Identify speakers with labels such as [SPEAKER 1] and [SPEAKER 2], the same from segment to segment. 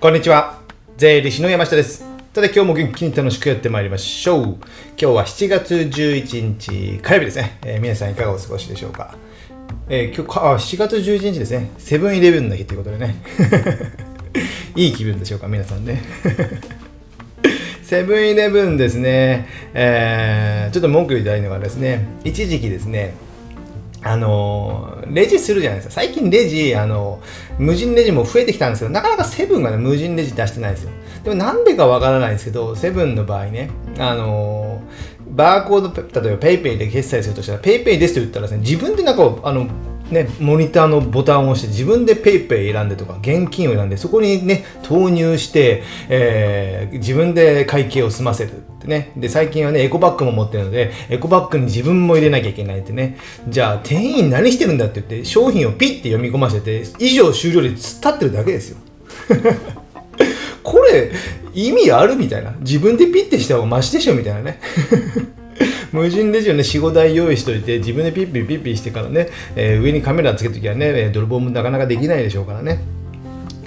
[SPEAKER 1] こんにちは。税理士の山下です。さて今日も元気に楽しくやってまいりましょう。今日は7月11日火曜日ですね。えー皆さんいかがお過ごしでしょうか？えー今日かあ7月11日ですね。セブンイレブンの日ということでね。いい気分でしょうか、皆さんね。セブンイレブンですね、えーちょっと文句言いたいのがですね、一時期ですね、あのレジするじゃないですか。最近レジ、あの無人レジも増えてきたんですけど、なかなかセブンがね、無人レジ出してないですよ。でもなんでかわからないんですけど、セブンの場合ね、あのバーコード、例えば PayPay で決済するとしたら、PayPay ですと言ったらですね、自分でなんか、あの、ね、モニターのボタンを押して自分で PayPay 選んでとか現金を選んでそこにね投入して、えー自分で会計を済ませるってね。で最近はねエコバッグも持ってるのでエコバッグに自分も入れなきゃいけないってね。じゃあ店員何してるんだって言って商品をピッて読み込ませて以上終了率突っ立ってるだけですよ。これ意味あるみたいな。自分でピッてした方がマシでしょみたいなね。無人レジをね45台用意しといて自分でピッピッピッピッしてからね、えー上にカメラつけときはね泥棒もなかなかできないでしょうからね。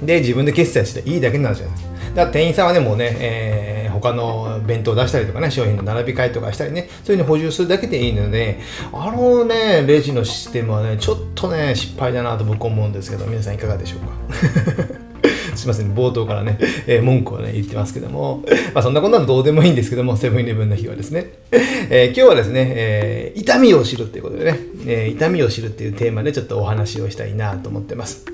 [SPEAKER 1] で自分で決済していいだけになるじゃないですかだから店員さんはねもうね、えー他の弁当を出したりとかね商品の並び替えとかしたりねそういうの補充するだけでいいのであのねレジのシステムはねちょっとね失敗だなと僕思うんですけど皆さんいかがでしょうか？すみません、冒頭からね、えー文句をね、言ってますけども、まあそんなことはどうでもいいんですけども、セブンイレブンの日はですね、えー今日はですね、えー痛みを知るっていうことでね、え痛みを知るっていうテーマでちょっとお話をしたいなと思ってます。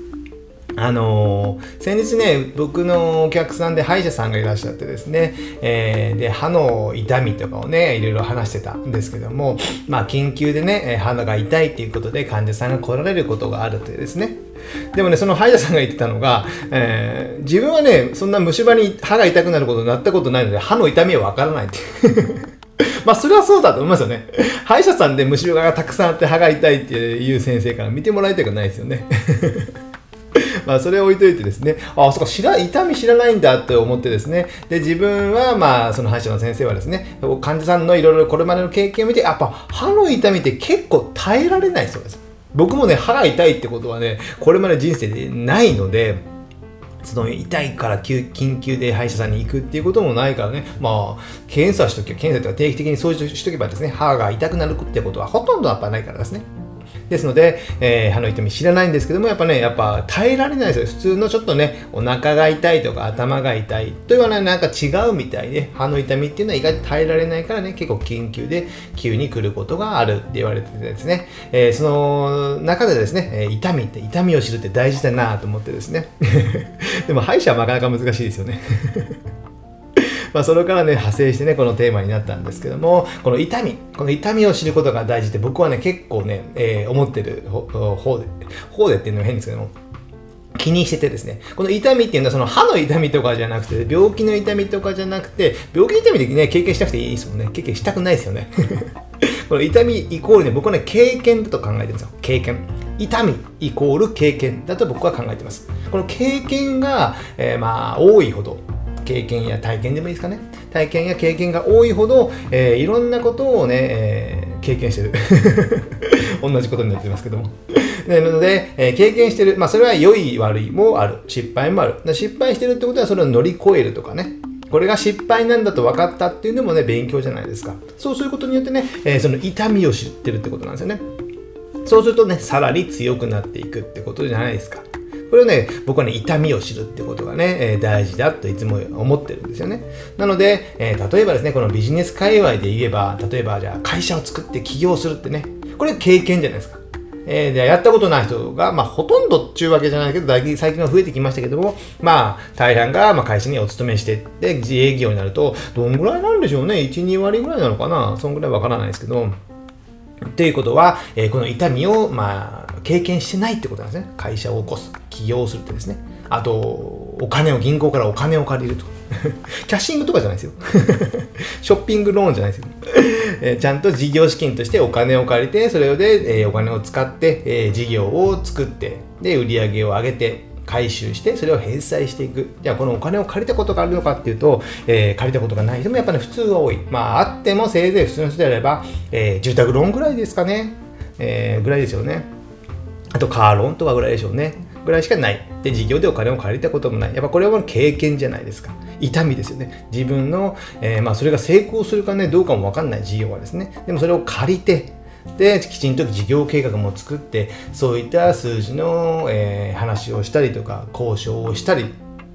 [SPEAKER 1] あのー先日ね、僕のお客さんで歯医者さんがいらっしゃってですね、えーで、歯の痛みとかをね、いろいろ話してたんですけども、まあ、緊急でね、えー歯が痛いっていうことで患者さんが来られることがあるというですね。でもね、その歯医者さんが言ってたのが、えー自分はね、そんな虫歯に歯が痛くなることになったことないので、歯の痛みはわからないって。まあそれはそうだと思いますよね。歯医者さんで虫歯がたくさんあって歯が痛いっていう先生から見てもらいたくないですよね。まあそれを置いといてですね、ああ、そうか、知ら、痛み知らないんだって思ってですね、で、自分は、まあ、その歯医者の先生はですね、患者さんのいろいろこれまでの経験を見て、やっぱ歯の痛みって結構耐えられないそうです。僕もね、腹痛いってことはね、これまで人生でないので、その痛いから緊急で歯医者さんに行くっていうこともないからね、まあ、検査しときゃ、検査とか定期的に掃除しとけばですね、歯が痛くなるってことはほとんどやっぱないからですね。ですので、えー歯の痛み知らないんですけども、やっぱね、やっぱ耐えられないですよ。普通のちょっとね、お腹が痛いとか頭が痛いと言わないなんか違うみたいで、歯の痛みっていうのは意外と耐えられないからね、結構緊急で急に来ることがあるって言われててですね、えーその中でですね、え痛みって、痛みを知るって大事だなと思ってですね。でも歯医者はなかなか難しいですよね。まあそれからね派生してねこのテーマになったんですけどもこの痛みこの痛みを知ることが大事って僕はね結構ね、えー思ってる方で方でっていうのは変ですけども気にしててですね。この痛みっていうのはその歯の痛みとかじゃなくて病気の痛みとかじゃなくて病気の痛みでね経験しなくていいですもんね。経験したくないですよね。この痛みイコールね僕はね経験だと考えてるんですよ。経験。痛みイコール経験だと僕は考えてます。この経験が、えーまあ多いほど経験や体験でもいいですかね。体験や経験が多いほど、えーいろんなことをね、えー経験してる。同じことになってますけども。なので、えー経験してる。まあそれは良い悪いもある。失敗もある。失敗してるってことはそれを乗り越えるとかね。これが失敗なんだと分かったっていうのもね勉強じゃないですか。そうすることによってね、えーその痛みを知ってるってことなんですよね。そうするとね、さらに強くなっていくってことじゃないですか。これをね、僕はね、痛みを知るってことがね、えー大事だといつも思ってるんですよね。なので、えー例えばですね、このビジネス界隈で言えば、例えばじゃあ会社を作って起業するってね、これ経験じゃないですか。えー、でやったことない人が、まあ、ほとんどっちゅうわけじゃないけど、最近最近は増えてきましたけども、まあ、大半が、まあ、会社にお勤めしてって、自営業になると、どんぐらいなんでしょうね？1、2割ぐらいなのかな？そんぐらいわからないですけど、っていうことは、えーこの痛みを、まあ、経験してないってことなんですね。会社を起こす、起業するってですね。あと、お金を、銀行からお金を借りると。キャッシングとかじゃないですよ。ショッピングローンじゃないですよ。えーちゃんと事業資金としてお金を借りて、それで、えーお金を使って、えー事業を作って、で、売り上げを上げて、回収してそれを返済していくじゃあこのお金を借りたことがあるのかっていうと、えー借りたことがない人もやっぱり、ね、普通は多いまああってもせいぜい普通の人であれば、えー住宅ローンぐらいですかね、えーぐらいですよねあとカーロンとかぐらいでしょうね。ぐらいしかない。で事業でお金を借りたこともない。やっぱこれは経験じゃないですか。痛みですよね。自分の、えー、まあ、それが成功するかねどうかも分かんない。事業はですね。でもそれを借りてできちんと事業計画も作ってそういった数字の、えー、話をしたりとか交渉をしたり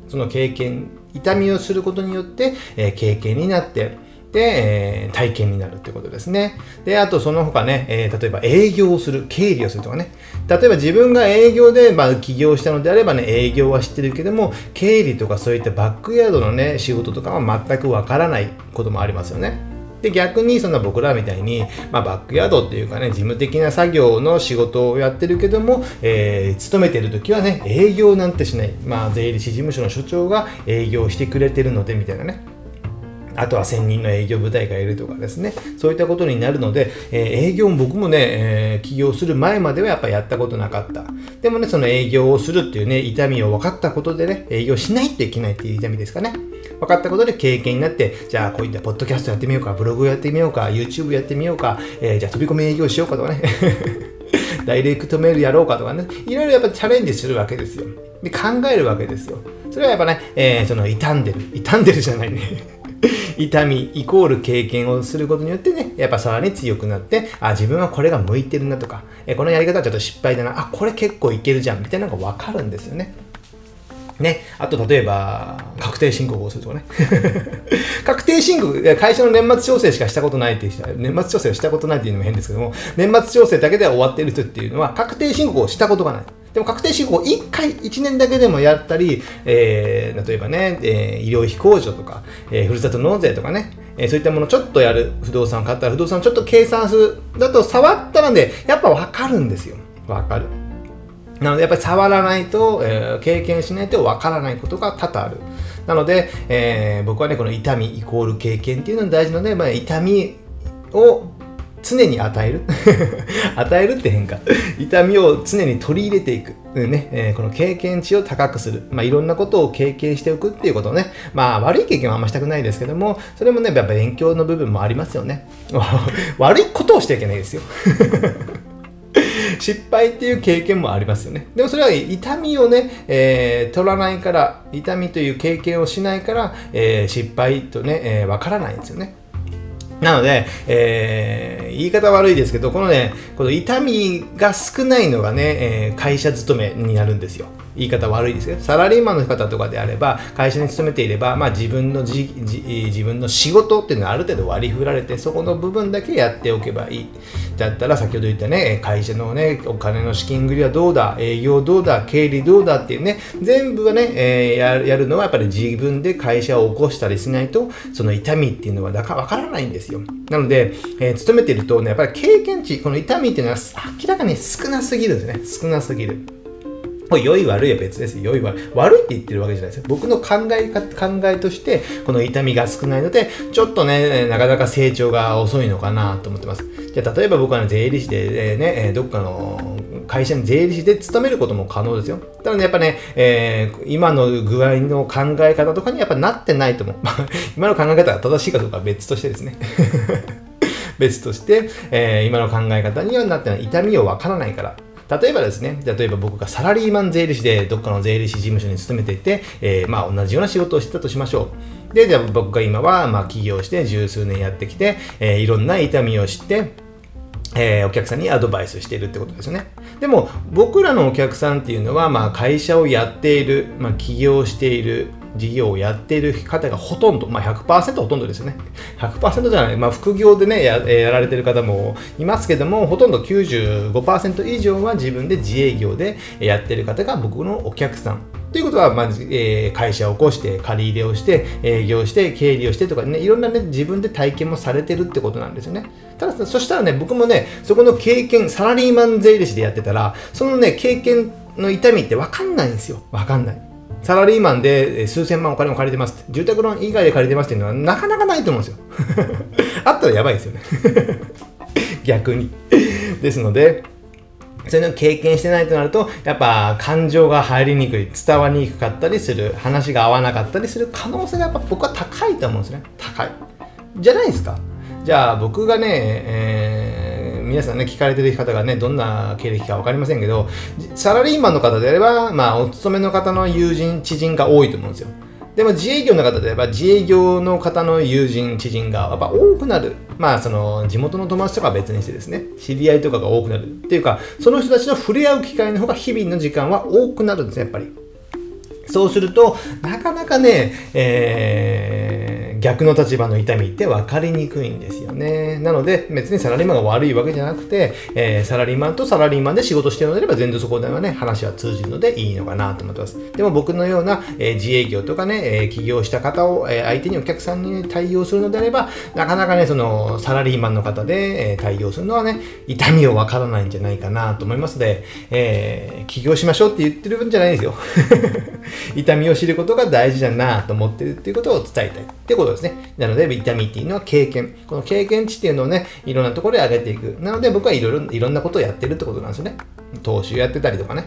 [SPEAKER 1] その経験痛みをすることによって、えー、経験になってで、え、体験になるってことですね。で、あとその他ね、え、例えば営業をする、経理をするとかね。例えば自分が営業で、まあ、起業したのであればね、営業は知ってるけども、経理とかそういったバックヤードのね、仕事とかは全くわからないこともありますよね。で逆にそんな僕らみたいに、まあ、バックヤードっていうかね事務的な作業の仕事をやってるけども、えー、勤めてる時はね営業なんてしない、まあ、税理士事務所の所長が営業してくれてるのでみたいなねあとは1000人の営業部隊がいるとかですね、そういったことになるので、えー、営業も僕もね、えー、起業する前まではやっぱやったことなかった。でもね、その営業をするっていうね、痛みを分かったことでね、営業しないといけないっていう痛みですかね。分かったことで経験になって、じゃあこういったポッドキャストやってみようか、ブログやってみようか、YouTube やってみようか、えー、じゃあ飛び込み営業しようかとかね。ダイレクトメールやろうかとかね、いろいろやっぱチャレンジするわけですよ。で、考えるわけですよ。それはやっぱね、えー、その傷んでる。傷んでるじゃないね。痛みイコール経験をすることによってね、やっぱさらに強くなって、あ、自分はこれが向いてるなとか、えこのやり方はちょっと失敗だな、あ、これ結構いけるじゃん、みたいなのがわかるんですよね。ね、あと例えば、確定申告をするとかね。確定申告、会社の年末調整しかしたことないっていう人、年末調整をしたことないっていうのも変ですけども、年末調整だけでは終わってる人っていうのは、確定申告をしたことがない。でも確定申告を1回、1年だけでもやったり、えー、例えばね、えー、医療費控除とか、えー、ふるさと納税とかね、えー、そういったものをちょっとやる不動産を買ったら不動産をちょっと計算するだと触ったらね、やっぱ分かるんですよ。分かる。なのでやっぱり触らないと、えー、経験しないと分からないことが多々ある。なので、えー、僕はね、この痛みイコール経験っていうのが大事なので、まあ、痛みを常に与える？与えるって変化。痛みを常に取り入れていく、ね。えー、この経験値を高くする、まあ、いろんなことを経験しておくっていうことをね、まあ、悪い経験はあんましたくないですけどもそれもねやっぱ勉強の部分もありますよね。悪いことをしてはいけないですよ。失敗っていう経験もありますよね。でもそれは痛みをね、えー、取らないから、痛みという経験をしないから、えー、失敗とね、えー、からないんですよね。なので、えー、言い方悪いですけど、このね、この痛みが少ないのがね、え、会社勤めになるんですよ。言い方悪いですけど、サラリーマンの方とかであれば、会社に勤めていれば、まあ、自分のじ自分の仕事っていうのはある程度割り振られて、そこの部分だけやっておけばいい。だったら、先ほど言ったね、会社のね、お金の資金繰りはどうだ、営業どうだ、経理どうだっていうね、全部はね、えー、やるのはやっぱり自分で会社を起こしたりしないと、その痛みっていうのはだかわからないんですよ。なので、えー、勤めてるとね、やっぱり経験値、この痛みっていうのは明らかに少なすぎるんですね。少なすぎる。これ良い悪いは別です良い悪い。悪いって言ってるわけじゃないですよ。僕の考え考えとして、この痛みが少ないので、ちょっとね、なかなか成長が遅いのかなと思ってます。じゃあ、例えば僕は、ね、税理士でね、どっかの会社に税理士で勤めることも可能ですよ。ただね、やっぱね、えー、今の具合の考え方とかにやっぱなってないと思う。今の考え方が正しいかどうかは別としてですね。別として、えー、今の考え方にはなってない。痛みをわからないから。例えばですね、例えば僕がサラリーマン税理士でどっかの税理士事務所に勤めていて、えー、まあ同じような仕事をしてたとしましょう。で、じゃあ僕が今はまあ起業して十数年やってきて、えー、いろんな痛みを知って、えー、お客さんにアドバイスしているってことですよね。でも僕らのお客さんっていうのは、まあ、会社をやっている、まあ、起業している、事業をやっている方がほとんど、まあ100%ほとんどですよね。100%じゃない、まあ副業でねや、やられてる方もいますけども、ほとんど95%以上は自分で自営業でやってる方が僕のお客さん。ということは、まず、えー、会社を起こして、借り入れをして、営業して、経理をしてとかね、いろんなね、自分で体験もされてるってことなんですよね。ただ、そしたらね、僕もね、そこの経験、サラリーマン税理士でやってたら、そのね、経験の痛みってわかんないんですよ。わかんない。サラリーマンで数千万お金を借りてます。住宅ローン以外で借りてますっていうのはなかなかないと思うんですよ。あったらやばいですよね。逆に。ですので、そういうのを経験してないとなると、やっぱ感情が入りにくい、伝わりにくかったりする、話が合わなかったりする可能性がやっぱ僕は高いと思うんですね。高い。じゃないですか。じゃあ僕がね、えー皆さんね、聞かれてる方がね、どんな経歴か分かりませんけど、サラリーマンの方であれば、まあ、お勤めの方の友人、知人が多いと思うんですよ。でも自営業の方であれば自営業の方の友人、知人がやっぱ多くなる。まあその地元の友達とかは別にしてですね、知り合いとかが多くなる。っていうか、その人たちと触れ合う機会の方が日々の時間は多くなるんですね、やっぱり。そうすると、なかなかね、えー逆の立場の痛みって分かりにくいんですよね。なので、別にサラリーマンが悪いわけじゃなくて、えー、サラリーマンとサラリーマンで仕事してるのであれば、全然そこではね、話は通じるのでいいのかなと思ってます。でも僕のような、えー、自営業とかね、え、起業した方を、え相手にお客さんに対応するのであれば、なかなかね、その、サラリーマンの方で、え対応するのはね、痛みを分からないんじゃないかなと思いますので、え起業しましょうって言ってるんじゃないんですよ。痛みを知ることが大事だなと思ってるっていうことを伝えたいってことですね。なので、痛みっていうのは経験。この経験値っていうのをね、いろんなところで上げていく。なので、僕はいろいろ、いろんなことをやってるってことなんですよね。投資をやってたりとかね。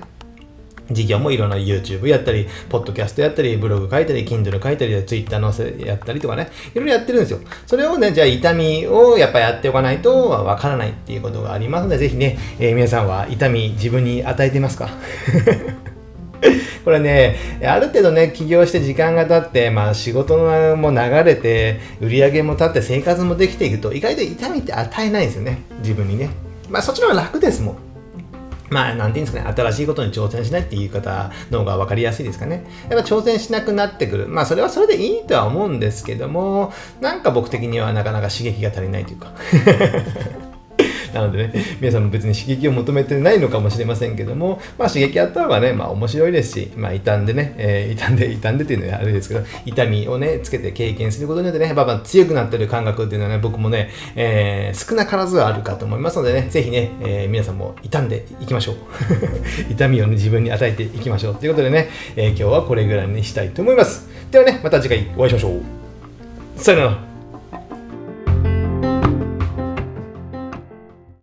[SPEAKER 1] 事業もいろんな YouTube やったり、ポッドキャストやったり、ブログ書いたり、Kindle 書いたり、Twitter のせやったりとかね、いろいろやってるんですよ。それをね、じゃあ痛みをやっぱやっておかないとわからないっていうことがありますので、ぜひね、えー、皆さんは痛み自分に与えてますか？これね、ある程度ね、起業して時間が経って、まあ仕事も流れて、売り上げも立って生活もできていくと、意外と痛みって与えないんですよね、自分にね。まあそっちの方が楽ですもん。まあ、なんていうんですかね、新しいことに挑戦しないっていう方の方が分かりやすいですかね。やっぱ挑戦しなくなってくる。まあ、それはそれでいいとは思うんですけども、なんか僕的にはなかなか刺激が足りないというか。なのでね、皆さんも別に刺激を求めてないのかもしれませんけども、まあ刺激あった方がね、まあ面白いですし、まあ傷んでね、えー、傷んで、傷んでっていうのはあれですけど、痛みをね、つけて経験することによってね、まあ、まあ強くなってる感覚っていうのはね、僕もね、えー、少なからずあるかと思いますのでね、ぜひね、えー、皆さんも傷んでいきましょう。痛みをね、自分に与えていきましょう。ということでね、えー、今日はこれぐらいにしたいと思います。ではね、また次回お会いしましょう。さよなら。